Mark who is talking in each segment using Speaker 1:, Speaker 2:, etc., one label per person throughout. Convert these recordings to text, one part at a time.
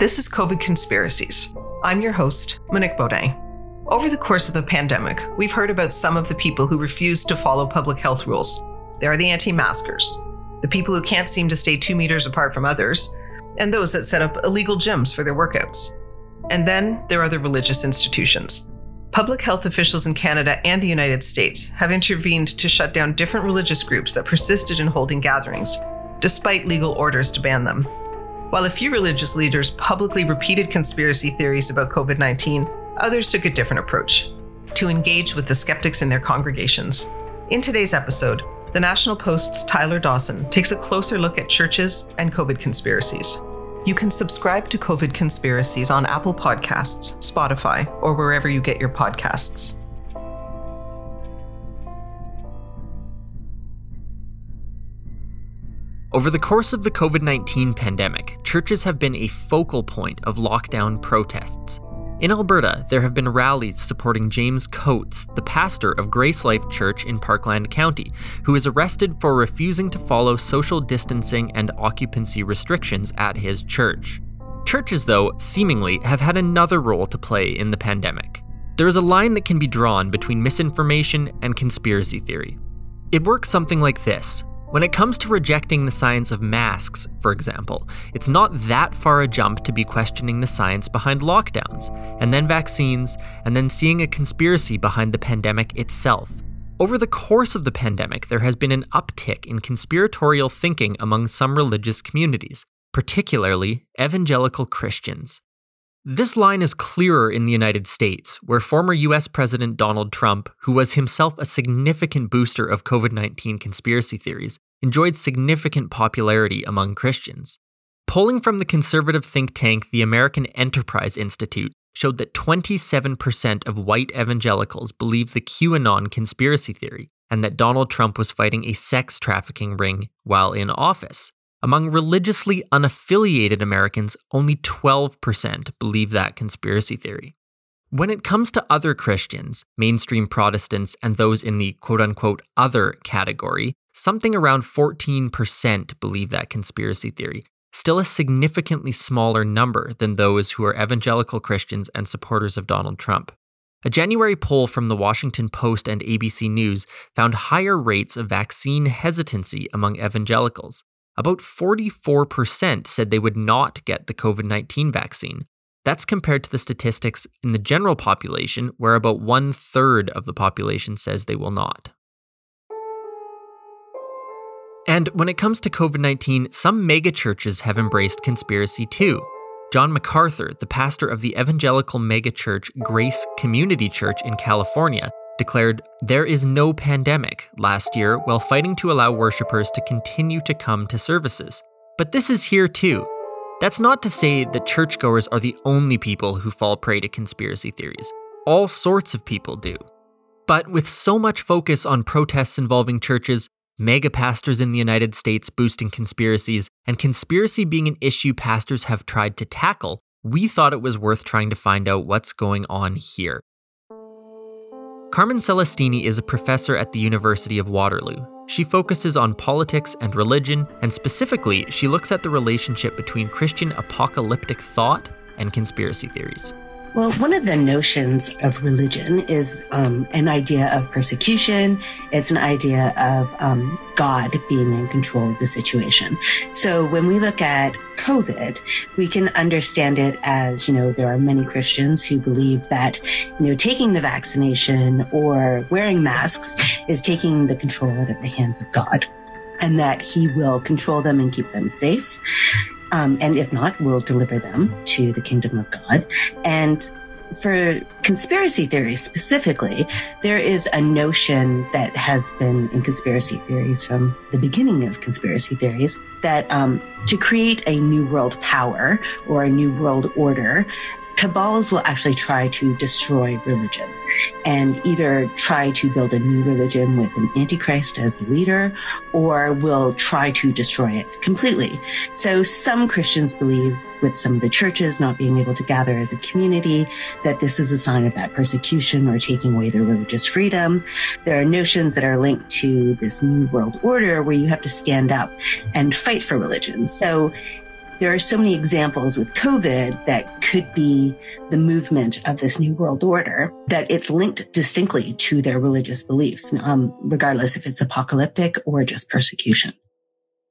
Speaker 1: This is COVID Conspiracies. I'm your host, Monique Beaudin. Over the course of the pandemic, we've heard about some of the people who refuse to follow public health rules. There are the anti maskers, the people who can't seem to stay two meters apart from others, and those that set up illegal gyms for their workouts. And then there are the religious institutions. Public health officials in Canada and the United States have intervened to shut down different religious groups that persisted in holding gatherings, despite legal orders to ban them. While a few religious leaders publicly repeated conspiracy theories about COVID 19, others took a different approach to engage with the skeptics in their congregations. In today's episode, the National Post's Tyler Dawson takes a closer look at churches and COVID conspiracies. You can subscribe to COVID Conspiracies on Apple Podcasts, Spotify, or wherever you get your podcasts.
Speaker 2: Over the course of the COVID 19 pandemic, churches have been a focal point of lockdown protests. In Alberta, there have been rallies supporting James Coates, the pastor of Grace Life Church in Parkland County, who is arrested for refusing to follow social distancing and occupancy restrictions at his church. Churches, though, seemingly have had another role to play in the pandemic. There is a line that can be drawn between misinformation and conspiracy theory. It works something like this when it comes to rejecting the science of masks, for example, it's not that far a jump to be questioning the science behind lockdowns, and then vaccines, and then seeing a conspiracy behind the pandemic itself. Over the course of the pandemic, there has been an uptick in conspiratorial thinking among some religious communities, particularly evangelical Christians. This line is clearer in the United States, where former US President Donald Trump, who was himself a significant booster of COVID 19 conspiracy theories, enjoyed significant popularity among Christians. Polling from the conservative think tank the American Enterprise Institute showed that 27% of white evangelicals believe the QAnon conspiracy theory and that Donald Trump was fighting a sex trafficking ring while in office. Among religiously unaffiliated Americans, only 12% believe that conspiracy theory. When it comes to other Christians, mainstream Protestants, and those in the quote unquote other category, something around 14% believe that conspiracy theory, still a significantly smaller number than those who are evangelical Christians and supporters of Donald Trump. A January poll from the Washington Post and ABC News found higher rates of vaccine hesitancy among evangelicals, about 44% said they would not get the COVID 19 vaccine. That's compared to the statistics in the general population, where about one third of the population says they will not. And when it comes to COVID 19, some megachurches have embraced conspiracy too. John MacArthur, the pastor of the evangelical megachurch Grace Community Church in California, declared, There is no pandemic last year while fighting to allow worshippers to continue to come to services. But this is here too. That's not to say that churchgoers are the only people who fall prey to conspiracy theories. All sorts of people do. But with so much focus on protests involving churches, mega pastors in the United States boosting conspiracies, and conspiracy being an issue pastors have tried to tackle, we thought it was worth trying to find out what's going on here. Carmen Celestini is a professor at the University of Waterloo. She focuses on politics and religion, and specifically, she looks at the relationship between Christian apocalyptic thought and conspiracy theories.
Speaker 3: Well, one of the notions of religion is um, an idea of persecution. It's an idea of um, God being in control of the situation. So when we look at COVID, we can understand it as, you know, there are many Christians who believe that, you know, taking the vaccination or wearing masks is taking the control out of the hands of God and that he will control them and keep them safe. Um, and if not, we'll deliver them to the kingdom of God. And for conspiracy theories specifically, there is a notion that has been in conspiracy theories from the beginning of conspiracy theories that um, to create a new world power or a new world order, cabals will actually try to destroy religion and either try to build a new religion with an antichrist as the leader or will try to destroy it completely. So some Christians believe with some of the churches not being able to gather as a community that this is a sign of that persecution or taking away their religious freedom. There are notions that are linked to this new world order where you have to stand up and fight for religion. So there are so many examples with COVID that could be the movement of this new world order that it's linked distinctly to their religious beliefs, um, regardless if it's apocalyptic or just persecution.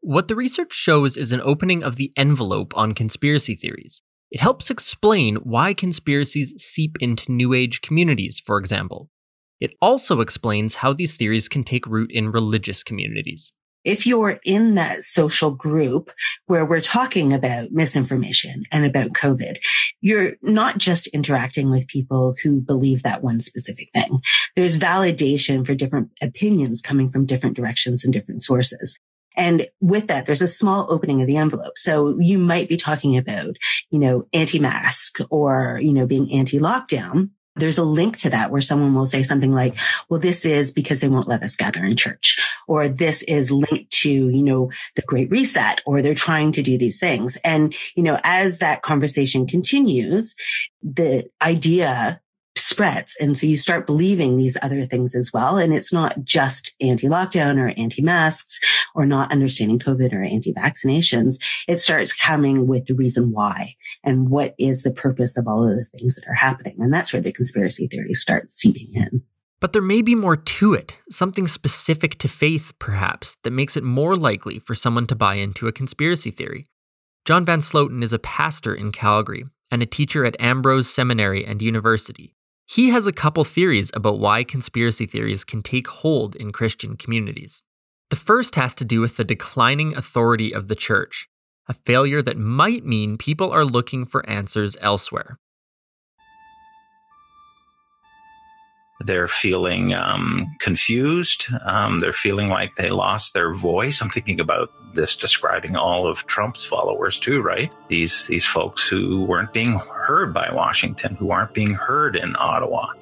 Speaker 2: What the research shows is an opening of the envelope on conspiracy theories. It helps explain why conspiracies seep into New Age communities, for example. It also explains how these theories can take root in religious communities.
Speaker 3: If you're in that social group where we're talking about misinformation and about COVID, you're not just interacting with people who believe that one specific thing. There's validation for different opinions coming from different directions and different sources. And with that, there's a small opening of the envelope. So you might be talking about, you know, anti-mask or, you know, being anti-lockdown. There's a link to that where someone will say something like, well, this is because they won't let us gather in church, or this is linked to, you know, the great reset, or they're trying to do these things. And, you know, as that conversation continues, the idea spreads. And so you start believing these other things as well. And it's not just anti-lockdown or anti-masks or not understanding COVID or anti-vaccinations. It starts coming with the reason why and what is the purpose of all of the things that are happening. And that's where the conspiracy theories start seeping in.
Speaker 2: But there may be more to it, something specific to faith, perhaps, that makes it more likely for someone to buy into a conspiracy theory. John Van Sloten is a pastor in Calgary and a teacher at Ambrose Seminary and University. He has a couple theories about why conspiracy theories can take hold in Christian communities. The first has to do with the declining authority of the church, a failure that might mean people are looking for answers elsewhere.
Speaker 4: They're feeling um, confused. Um, they're feeling like they lost their voice. I'm thinking about this describing all of Trump's followers too, right? These these folks who weren't being heard by Washington, who aren't being heard in Ottawa.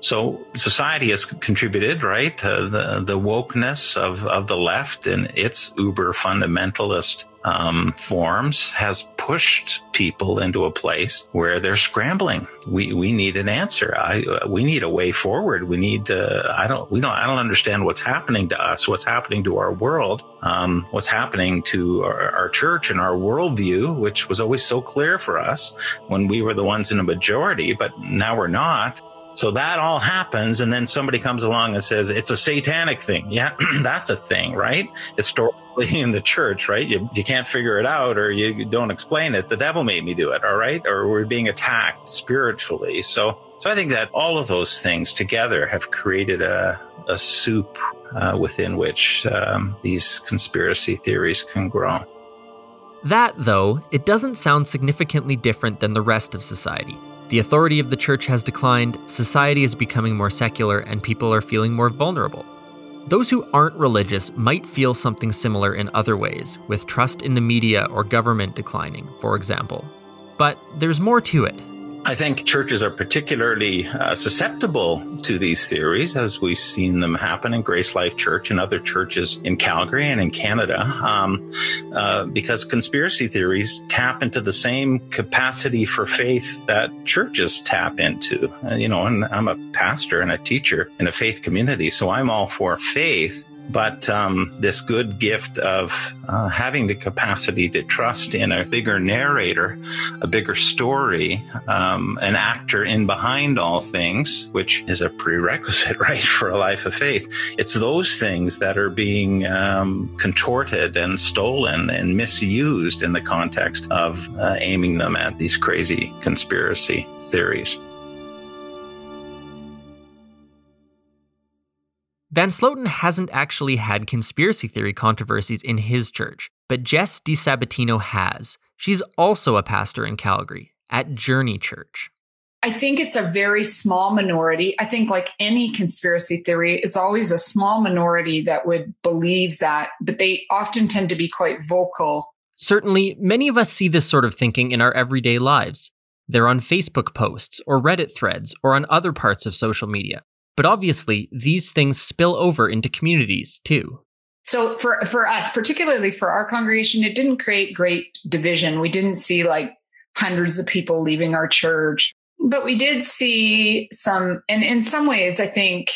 Speaker 4: So society has contributed, right? Uh, the the wokeness of of the left and its uber fundamentalist um, forms has pushed people into a place where they're scrambling. We we need an answer. I uh, we need a way forward. We need to. I don't. We don't. I don't understand what's happening to us. What's happening to our world? Um, what's happening to our, our church and our worldview, which was always so clear for us when we were the ones in a majority, but now we're not. So that all happens, and then somebody comes along and says it's a satanic thing. Yeah, that's a thing, right? Historically in the church, right? You, you can't figure it out or you don't explain it. The devil made me do it, all right? Or we're being attacked spiritually. So, so I think that all of those things together have created a, a soup uh, within which um, these conspiracy theories can grow.
Speaker 2: That, though, it doesn't sound significantly different than the rest of society. The authority of the church has declined, society is becoming more secular, and people are feeling more vulnerable. Those who aren't religious might feel something similar in other ways, with trust in the media or government declining, for example. But there's more to it.
Speaker 4: I think churches are particularly uh, susceptible to these theories, as we've seen them happen in Grace Life Church and other churches in Calgary and in Canada, um, uh, because conspiracy theories tap into the same capacity for faith that churches tap into. Uh, you know, and I'm a pastor and a teacher in a faith community, so I'm all for faith but um, this good gift of uh, having the capacity to trust in a bigger narrator, a bigger story, um, an actor in behind all things, which is a prerequisite, right, for a life of faith. It's those things that are being um, contorted and stolen and misused in the context of uh, aiming them at these crazy conspiracy theories.
Speaker 2: Van Sloten hasn't actually had conspiracy theory controversies in his church, but Jess DiSabatino has. She's also a pastor in Calgary at Journey Church.
Speaker 5: I think it's a very small minority. I think, like any conspiracy theory, it's always a small minority that would believe that, but they often tend to be quite vocal.
Speaker 2: Certainly, many of us see this sort of thinking in our everyday lives. They're on Facebook posts or Reddit threads or on other parts of social media. But obviously, these things spill over into communities too.
Speaker 5: So for for us, particularly for our congregation, it didn't create great division. We didn't see like hundreds of people leaving our church, but we did see some and in some ways I think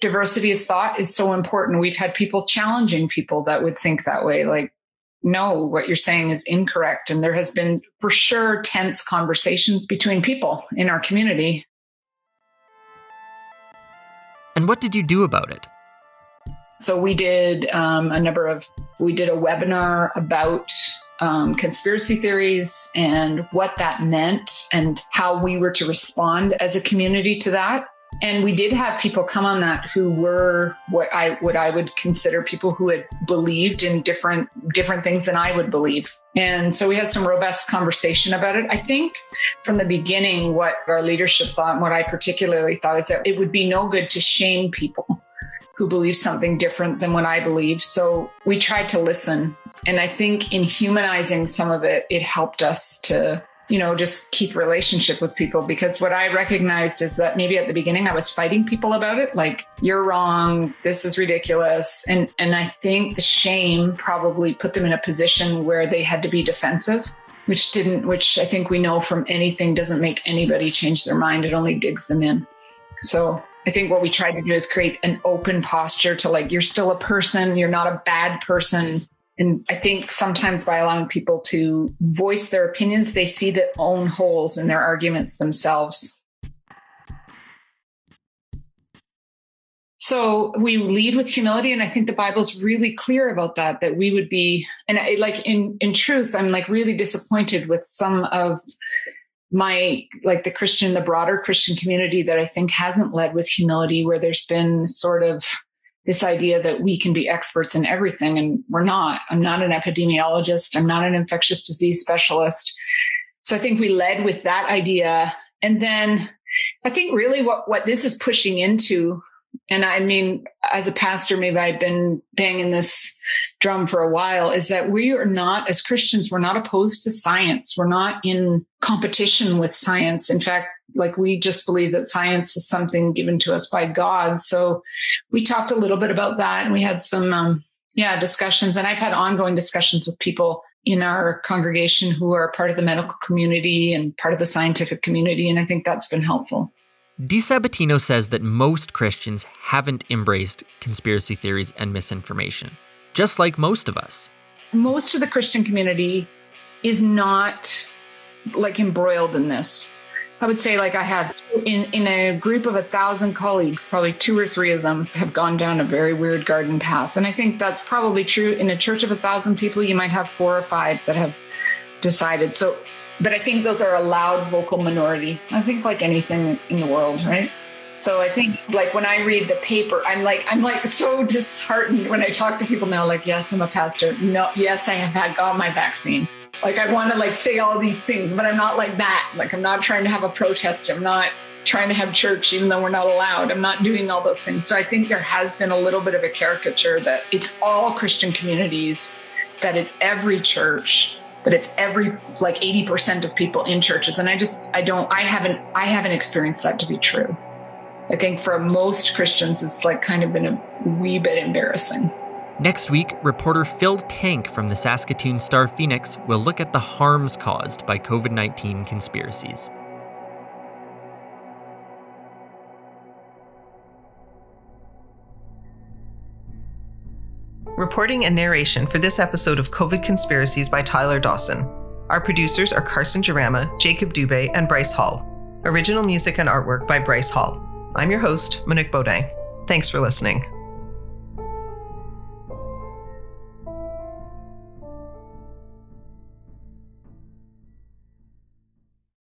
Speaker 5: diversity of thought is so important. We've had people challenging people that would think that way like no, what you're saying is incorrect. And there has been for sure tense conversations between people in our community.
Speaker 2: And what did you do about it?
Speaker 5: So we did um, a number of, we did a webinar about um, conspiracy theories and what that meant and how we were to respond as a community to that. And we did have people come on that who were what I what I would consider people who had believed in different different things than I would believe. And so we had some robust conversation about it. I think from the beginning, what our leadership thought and what I particularly thought is that it would be no good to shame people who believe something different than what I believe. So we tried to listen. And I think in humanizing some of it, it helped us to you know, just keep relationship with people. Because what I recognized is that maybe at the beginning I was fighting people about it, like you're wrong, this is ridiculous, and and I think the shame probably put them in a position where they had to be defensive, which didn't, which I think we know from anything doesn't make anybody change their mind; it only digs them in. So I think what we tried to do is create an open posture to like you're still a person, you're not a bad person and I think sometimes by allowing people to voice their opinions, they see their own holes in their arguments themselves. So we lead with humility, and I think the Bible's really clear about that. That we would be, and I, like in in truth, I'm like really disappointed with some of my like the Christian, the broader Christian community that I think hasn't led with humility, where there's been sort of this idea that we can be experts in everything and we're not. I'm not an epidemiologist. I'm not an infectious disease specialist. So I think we led with that idea. And then I think really what, what this is pushing into, and I mean, as a pastor, maybe I've been banging this drum for a while, is that we are not, as Christians, we're not opposed to science. We're not in competition with science. In fact, like we just believe that science is something given to us by God. So we talked a little bit about that and we had some, um, yeah, discussions. And I've had ongoing discussions with people in our congregation who are part of the medical community and part of the scientific community. And I think that's been helpful.
Speaker 2: DiSabatino says that most Christians haven't embraced conspiracy theories and misinformation, just like most of us.
Speaker 5: Most of the Christian community is not like embroiled in this. I would say like I have in in a group of a thousand colleagues, probably two or three of them have gone down a very weird garden path, and I think that's probably true in a church of a thousand people. You might have four or five that have decided. So, but I think those are a loud vocal minority. I think like anything in the world, right? So I think like when I read the paper, I'm like I'm like so disheartened when I talk to people now. Like, yes, I'm a pastor. No, yes, I have had got my vaccine. Like I want to like say all these things, but I'm not like that. Like I'm not trying to have a protest. I'm not trying to have church even though we're not allowed. I'm not doing all those things. So I think there has been a little bit of a caricature that it's all Christian communities, that it's every church, that it's every like 80% of people in churches. And I just I don't I haven't I haven't experienced that to be true. I think for most Christians it's like kind of been a wee bit embarrassing.
Speaker 2: Next week, reporter Phil Tank from the Saskatoon Star Phoenix will look at the harms caused by COVID 19 conspiracies.
Speaker 1: Reporting and narration for this episode of COVID Conspiracies by Tyler Dawson. Our producers are Carson Jerema, Jacob Dubé, and Bryce Hall. Original music and artwork by Bryce Hall. I'm your host, Monique Beaudin. Thanks for listening.